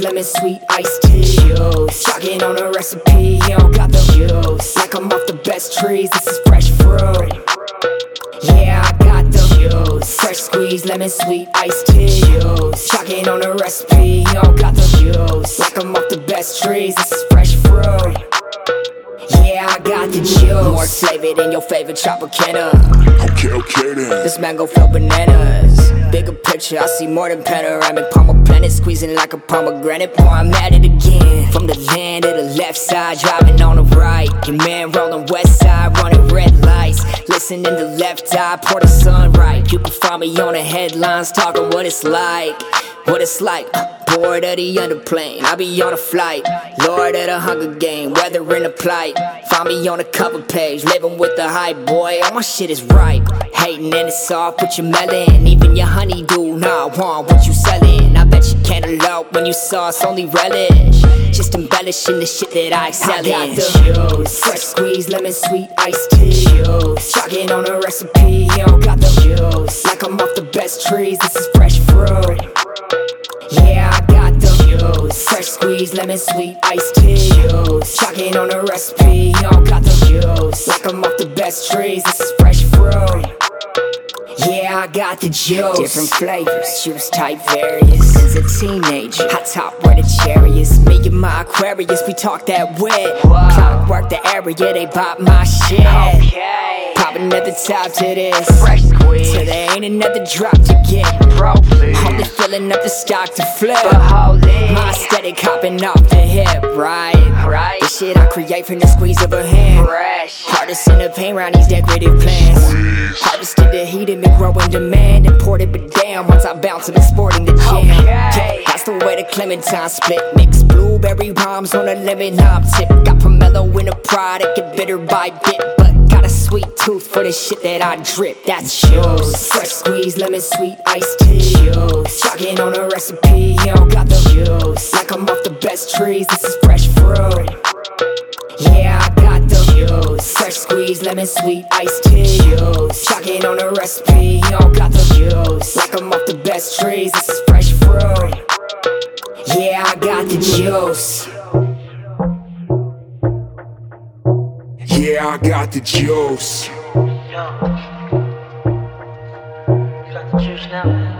lemon sweet iced tea. Juice. Chocolate on a recipe, he don't got the juice. Like I'm off the best trees, this is fresh fruit. Yeah, I got the juice. Fresh squeeze, lemon sweet iced tea. Juice. Chocolate on a recipe, he don't got the juice. Like I'm off the best trees, this is fresh fruit. Yeah, I got the juice. More flavor than your favorite Tropicana. Okay, okay then. This mango flow bananas. Bigger picture, I see more than panoramic. Pomegranate squeezing like a pomegranate. Boy, I'm at it again. From the land to the left side, driving on the right. Your man rolling west side, running red lights. Listening to left eye, pour the sun right. You can find me on the headlines, talking what it's like. What it's like, bored of the underplane. I be on a flight, lord of the hunger game, weather in the plight. Find me on the cover page, living with the hype boy. All my shit is ripe. Hating and it's soft with your melon, even your honeydew. Nah, I want what you selling. Bet you cantaloupe when you sauce only relish. Just embellishing the shit that I excel in. I got the juice, fresh squeeze, lemon sweet iced tea. Juice, chocolate on a recipe, you don't got the juice. Like I'm off the best trees, this is fresh fruit. Yeah, I got the juice. Fresh squeeze, lemon sweet iced tea. Juice. Chocolate on a recipe, you don't got the juice. Like I'm off the best trees, this is fresh fruit. Yeah, I got the juice. Different flavors, juice type various. Since a teenager, hot top where the cherries. Me and my Aquarius, we talk that wet. Clockwork the area, they bought my shit. Okay. Popping at the top to this. Fresh squeeze. Till there ain't another drop to get. Bro, please. Only filling up the stock to flip. But holy. My aesthetic hopping off the hip, right? Right. The shit I create from the squeeze of a hand. Fresh. Hardest in the paint round these decorative plants. Harvested the heat and been growing demand. Imported, but damn, once I bounce, I've been sporting the jam. Okay. That's the way the Clementine split. Mix blueberry rhymes on a lemon knob tip. Got pomelo in a product, get bitter by bit. But got a sweet tooth for the shit that I drip. That's juice. Fresh squeeze, lemon sweet iced tea. Juice. Working on a recipe, he don't got the juice. Like I'm off the best trees, this is fresh fruit. Yeah, I got the juice. Fresh squeezed lemon sweet iced tea. Juice. Chalking on a recipe, he don't got the juice. Like I'm off the best trees, this is fresh fruit. Yeah, I got the juice. Yeah, I got the juice. Yo. You got the juice now, man.